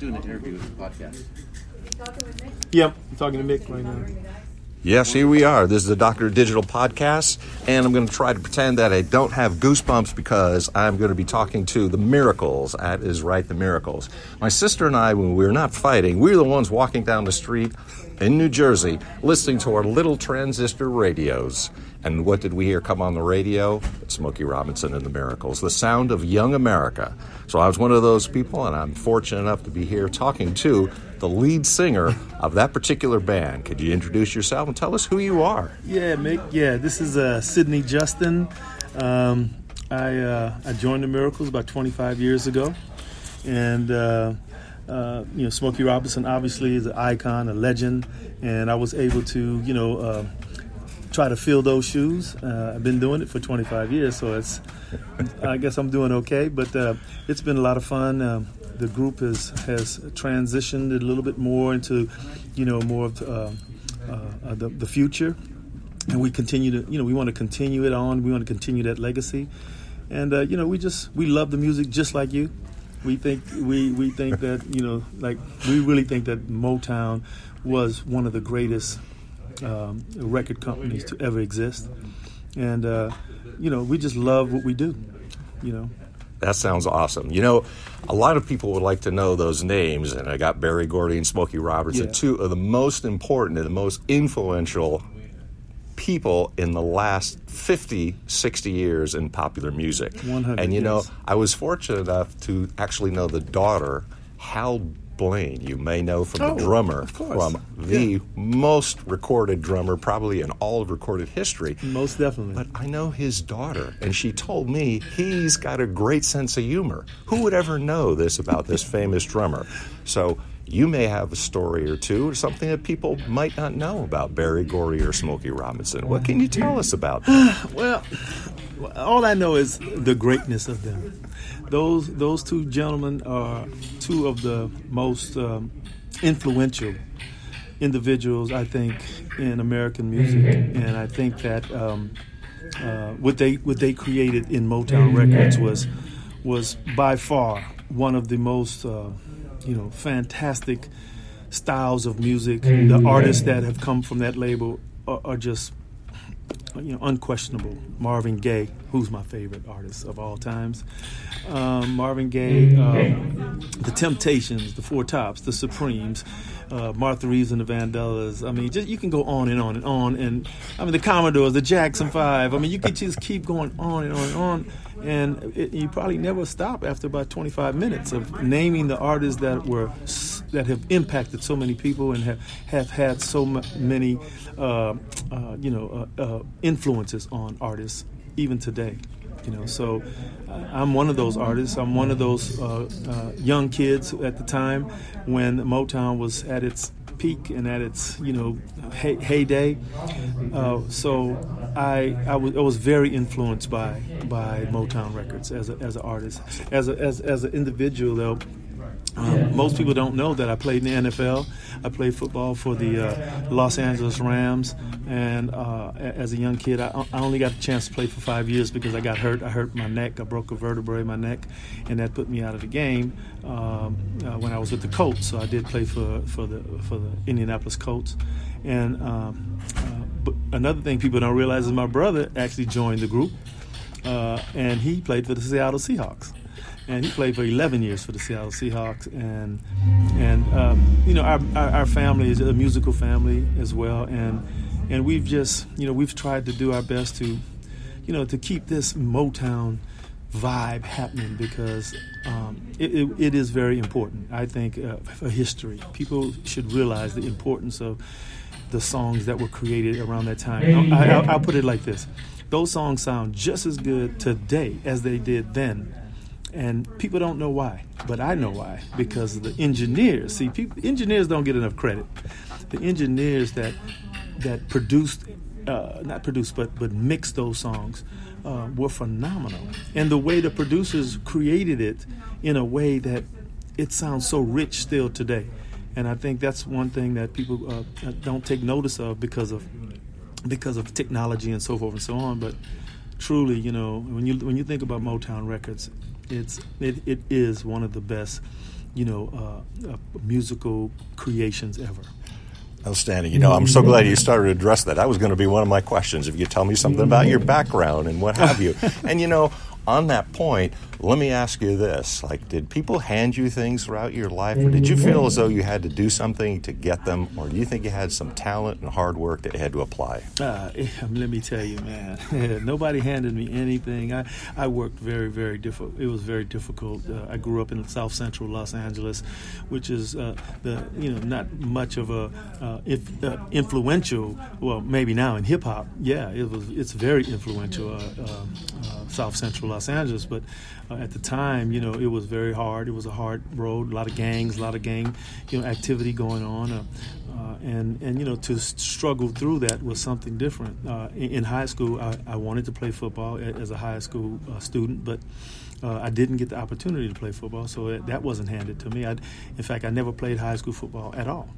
doing an interview with the podcast. Yep, I'm talking to Mick right now. Yes, here we are. This is the Doctor Digital Podcast, and I'm going to try to pretend that I don't have goosebumps because I'm going to be talking to the Miracles. That is right, the Miracles. My sister and I, when we were not fighting, we were the ones walking down the street in New Jersey listening to our little transistor radios. And what did we hear come on the radio? Smokey Robinson and the Miracles, the sound of young America. So I was one of those people, and I'm fortunate enough to be here talking to the lead singer of that particular band. Could you introduce yourself and tell us who you are? Yeah, Mick. Yeah, this is uh, Sidney Justin. Um, I uh, I joined the Miracles about 25 years ago, and uh, uh, you know Smokey Robinson obviously is an icon, a legend, and I was able to you know uh, try to fill those shoes. Uh, I've been doing it for 25 years, so it's I guess I'm doing okay. But uh, it's been a lot of fun. Um, the group has has transitioned a little bit more into, you know, more of uh, uh, the, the future, and we continue to, you know, we want to continue it on. We want to continue that legacy, and uh, you know, we just we love the music just like you. We think we we think that you know, like we really think that Motown was one of the greatest um, record companies to ever exist, and uh, you know, we just love what we do. You know. That sounds awesome. You know, a lot of people would like to know those names, and I got Berry Gordy and Smokey Robertson, Yeah. two of the most important and the most influential people in the last 50, 60 years in popular music. and you know. I was fortunate enough to actually know the daughter, Hal Blaine, you may know from Oh, the drummer, from the most recorded drummer probably in all of recorded history. Most definitely. But I know his daughter, and she told me he's got a great sense of humor. Who would ever know this about this famous drummer? So you may have a story or two, or something that people might not know about Berry Gordy or Smokey Robinson. What can you tell us about? them? Well, all I know is the greatness of them. Those those two gentlemen are two of the most um, influential individuals I think in American music, and I think that um, uh, what they what they created in Motown Records was was by far one of the most uh, you know fantastic styles of music. The artists that have come from that label are, are just you know, unquestionable. Marvin Gaye, who's my favorite artist of all times. Um, Marvin Gaye, um, The Temptations, The Four Tops, The Supremes, uh, Martha Reeves and the Vandellas. I mean, just you can go on and on and on. And I mean, the Commodores, the Jackson Five. I mean, you could just keep going on and on and on. And it, you probably never stop after about 25 minutes of naming the artists that were that have impacted so many people and have, have had so many, uh, uh, you know, uh, uh, influences on artists even today. You know, so uh, I'm one of those artists. I'm one of those uh, uh, young kids at the time when Motown was at its peak and at its you know hey, heyday. Uh, so I I was, I was very influenced by by Motown Records as a, as an artist. As a, as as an individual though, um, most people don't know that I played in the NFL. I played football for the uh, Los Angeles Rams, and uh, as a young kid, I, I only got a chance to play for five years because I got hurt. I hurt my neck. I broke a vertebrae in my neck, and that put me out of the game um, uh, when I was with the Colts. So I did play for for the for the Indianapolis Colts, and um, uh, but another thing people don't realize is my brother actually joined the group, uh, and he played for the Seattle Seahawks and he played for 11 years for the Seattle Seahawks. And and um, you know, our, our our family is a musical family as well, and and we've just you know we've tried to do our best to you know to keep this Motown vibe happening because um, it, it, it is very important. I think uh, for history, people should realize the importance of the songs that were created around that time. I, I, I'll put it like this: those songs sound just as good today as they did then and people don't know why but i know why because the engineers see people engineers don't get enough credit. The engineers that that produced uh, not produced but but mixed those songs uh, were phenomenal. And the way the producers created it in a way that it sounds so rich still today. And i think that's one thing that people uh, don't take notice of because of because of technology and so forth and so on but truly you know when you when you think about motown records it's it, it is one of the best you know, uh, uh, musical creations ever. Outstanding. You know, I'm so glad you started to address that. That was going to be one of my questions. If you could tell me something about your background and what have you. and you know, on that point, let me ask you this: like, did people hand you things throughout your life, or did you feel as though you had to do something to get them, or do you think you had some talent and hard work that you had to apply? Uh, let me tell you, man, nobody handed me anything. I, I worked very, very difficult. It was very difficult. Uh, I grew up in South Central Los Angeles, which is uh, the you know not much of a uh, if, uh, influential. Well, maybe now in hip hop, yeah, it was. It's very influential. Uh, South Central Los Angeles, but uh, at the time, you know, it was very hard. It was a hard road, a lot of gangs, a lot of gang, you know, activity going on, uh, uh, and and you know, to struggle through that was something different. Uh, in, in, high school, I, I, wanted to play football as a high school uh, student, but. Uh, I didn't get the opportunity to play football, so that wasn't handed to me. I'd, in fact, I never played high school football at all.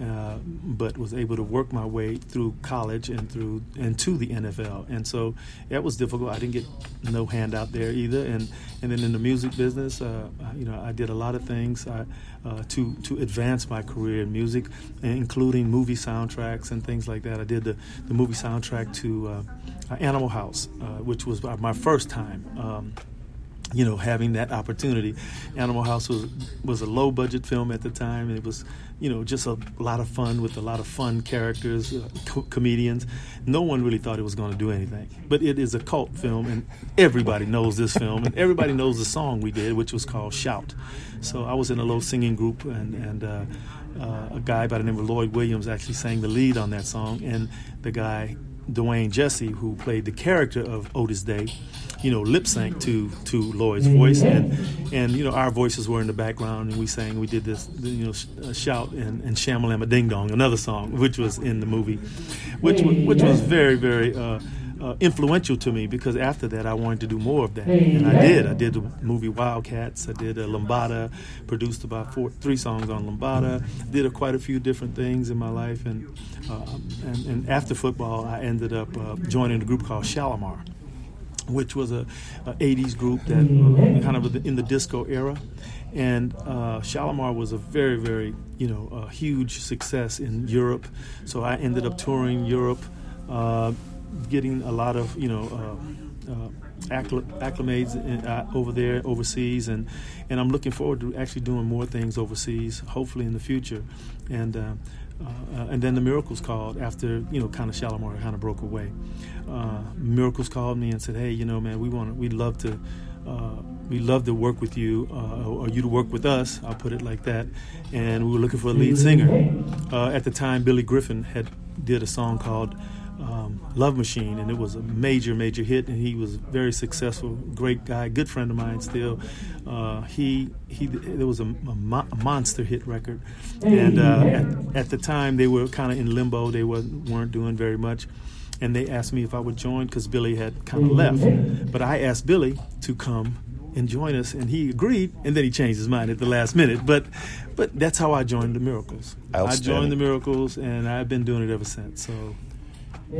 Uh, but was able to work my way through college and through and to the NFL. And so that was difficult. I didn't get no handout there either. And and then in the music business, uh, you know, I did a lot of things uh, uh to to advance my career in music, including movie soundtracks and things like that. I did the, the movie soundtrack to uh, Animal House, which was my first time. Um, you know, having that opportunity. Animal House was was a low budget film at the time. It was, you know, just a lot of fun with a lot of fun characters, uh, co- comedians. No one really thought it was going to do anything, but it is a cult film, and everybody knows this film, and everybody knows the song we did, which was called "Shout." So I was in a low singing group, and and. Uh, uh, a guy by the name of Lloyd Williams actually sang the lead on that song, and the guy DeWayne Jessie, who played the character of Otis Day, you know, lip sync to to Lloyd's voice, and and you know our voices were in the background, and we sang, we did this, you know, sh- uh, shout and, and shamalama ding dong, another song which was in the movie, which which was very very. Uh, uh, influential to me because after that I wanted to do more of that, and I did. I did the movie Wildcats. I did a Lambada, produced about four, three songs on Lambada. Did a, quite a few different things in my life, and uh, and, and, after football, I ended up uh, joining a group called Shalamar which was a, a 80s group that uh, kind of in the disco era. And uh, Shalamar was a very, very, you know, a huge success in Europe. So I ended up touring Europe, uh, getting a lot of, you know, uh, uh acclimates in, uh, over there, overseas, and and I'm looking forward to actually doing more things overseas, hopefully in the future. And uh, uh, and then the Miracles called after you know kind of Shalamar kind of broke away. Uh, Miracles called me and said, "Hey, you know, man, we want we'd love to uh, we'd love to work with you uh, or you to work with us." I'll put it like that. And we were looking for a lead singer. Uh, at the time, Billy Griffin had did a song called um, Love Machine, and it was a major, major hit, and he was very successful. Great guy, good friend of mine still. Uh, he he, there was a, a, mo- a, monster hit record, and uh, at, at, the time they were kind of in limbo. They weren't weren't doing very much, and they asked me if I would join because Billy had kind of left. But I asked Billy to come and join us, and he agreed, and then he changed his mind at the last minute. But but that's how I joined the Miracles. I joined the Miracles, and I've been doing it ever since. So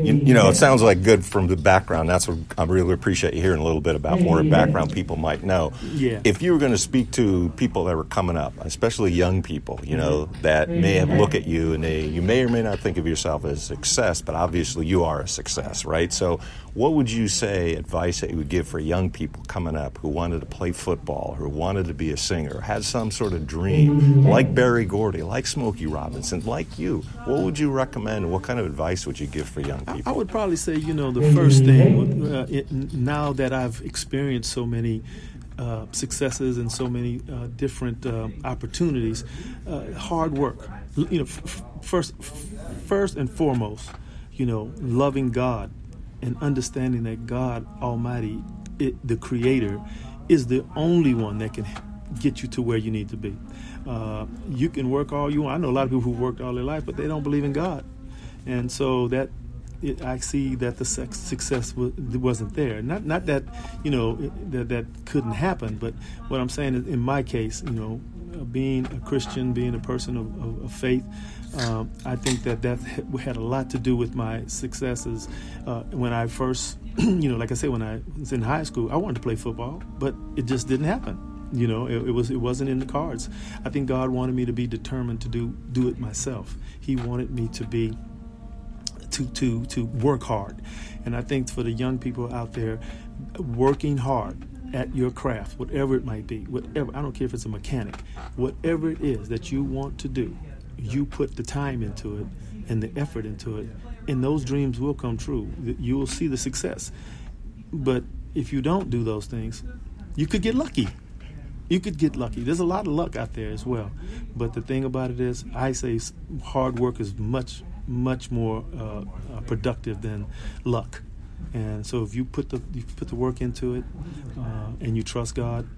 you, you, know, it sounds like good from the background. That's what I really appreciate you hearing a little bit about more background people might know. Yeah. If you were going to speak to people that were coming up, especially young people, you know, mm-hmm. that may have mm-hmm. look at you and they, you may or may not think of yourself as success, but obviously you are a success, right? So, what would you say advice that you would give for young people coming up who wanted to play football, who wanted to be a singer, had some sort of dream, like Berry Gordy, like Smokey Robinson, like you? What would you recommend? What kind of advice would you give for young people? I would probably say, you know, the first thing, uh, it, now that I've experienced so many uh, successes and so many uh, different uh, opportunities, uh, hard work. You know, f- first, f- first and foremost, you know, loving God and understanding that God Almighty, it, the Creator, is the only one that can get you to where you need to be. Uh, you can work all you want. I know a lot of people who've worked all their life, but they don't believe in God, and so that it, I see that the success wasn't there. Not not that you know that that couldn't happen, but what I'm saying is, in my case, you know, being a Christian, being a person of, of, of faith, um, I think that that had a lot to do with my successes. Uh, when I first, you know, like I said, when I was in high school, I wanted to play football, but it just didn't happen You know, it, it, was it wasn't in the cards. I think God wanted me to be determined to do do it myself. He wanted me to be to to to work hard, and I think for the young people out there, working hard at your craft, whatever it might be, whatever I don't care if it's a mechanic, whatever it is that you want to do, you put the time into it and the effort into it, and those dreams will come true. You will see the success. But if you don't do those things, you could get lucky. You could get lucky. There's a lot of luck out there as well. But the thing about it is, I say hard work is much, much more uh, uh, productive than luck. And so if you put the you put the work into it, uh, and you trust God,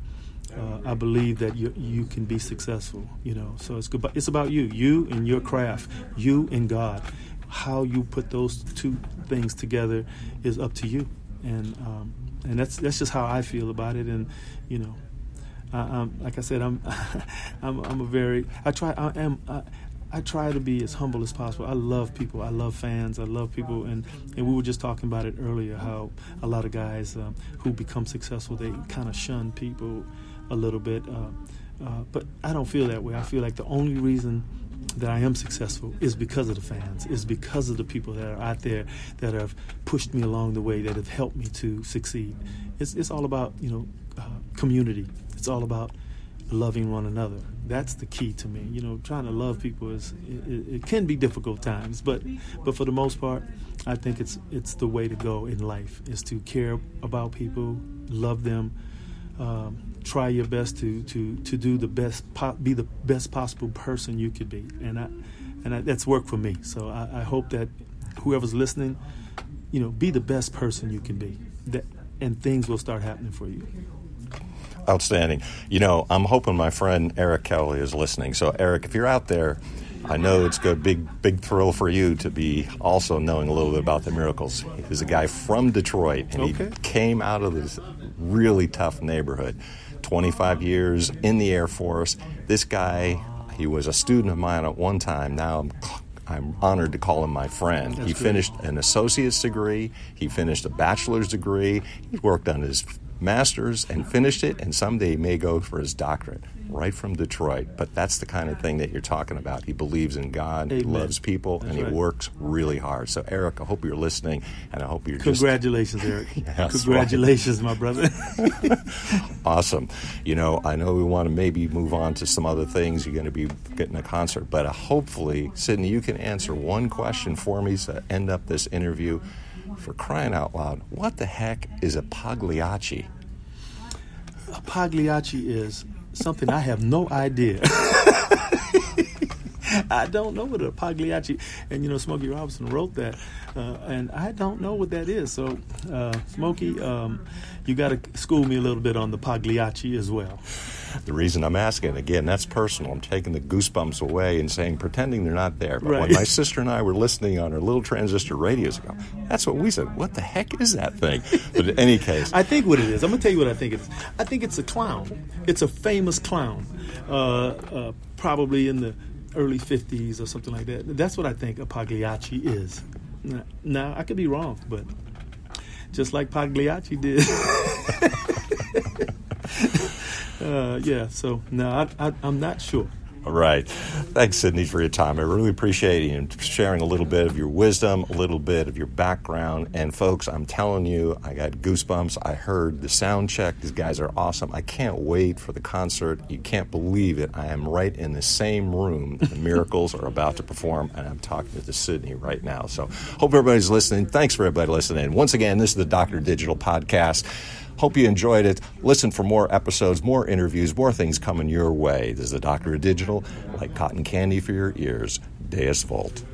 uh, I believe that you you can be successful. You know, so it's good. It's about you, you and your craft, you and God. How you put those two things together is up to you, and um, and that's that's just how I feel about it. And you know, I, like I said, I'm I'm I'm a very I try I am. I, I try to be as humble as possible. I love people. I love fans. I love people, and, and we were just talking about it earlier. How a lot of guys um, who become successful, they kind of shun people a little bit. Uh, uh, but I don't feel that way. I feel like the only reason that I am successful is because of the fans, is because of the people that are out there that have pushed me along the way, that have helped me to succeed. It's, it's all about, you know, uh, community. It's all about loving one another. That's the key to me. You know, trying to love people is it, it, can be difficult times, but but for the most part, I think it's it's the way to go in life is to care about people, love them, um, try your best to to to do the best be the best possible person you could be and I and I, that's work for me so I, I, hope that whoever's listening you know be the best person you can be that and things will start happening for you outstanding you know I'm hoping my friend Eric Kelly is listening so Eric if you're out there I know it's a big, big thrill for you to be also knowing a little bit about the miracles. He's a guy from Detroit, and okay. he came out of this really tough neighborhood. 25 years in the Air Force. This guy, he was a student of mine at one time. Now I'm I'm honored to call him my friend. That's he great. finished an associate's degree, he finished a bachelor's degree, he worked on his master's and finished it, and someday he may go for his doctorate right from Detroit. But that's the kind of thing that you're talking about. He believes in God, Amen. he loves people, that's and right. he works really hard. So, Eric, I hope you're listening, and I hope you're Congratulations, just... Eric. yes, Congratulations, my brother. awesome. You know, I know we want to maybe move on to some other things. You're going to be getting a concert, but uh, hopefully, Sidney, you can answer one question for me to end up this interview. For crying out loud, what the heck is a Pagliacci? A Pagliacci is something I have no idea. I don't know what a Pagliacci, and you know, Smokey Robinson wrote that, uh, and I don't know what that is. So, uh, Smokey, um, you got to school me a little bit on the Pagliacci as well. The reason I'm asking, again, that's personal. I'm taking the goosebumps away and saying, pretending they're not there. But right. when my sister and I were listening on our little transistor radios ago, that's what we said. What the heck is that thing? But in any case. I think what it is, I'm going to tell you what I think it is. I think it's a clown. It's a famous clown, uh, uh probably in the early 50s or something like that. That's what I think a Pagliacci is. Now, now I could be wrong, but just like Pagliacci did. uh, yeah, so no, I, I, I'm not sure. All right. Thanks, Sidney, for your time. I really appreciate you sharing a little bit of your wisdom, a little bit of your background. And, folks, I'm telling you, I got goosebumps. I heard the sound check. These guys are awesome. I can't wait for the concert. You can't believe it. I am right in the same room the Miracles are about to perform, and I'm talking to Sidney right now. So, hope everybody's listening. Thanks for everybody listening. Once again, this is the Dr. Digital Podcast. Hope you enjoyed it. Listen for more episodes, more interviews, more things coming your way. This is the Doctor of Digital, like cotton candy for your ears. Deus Volt.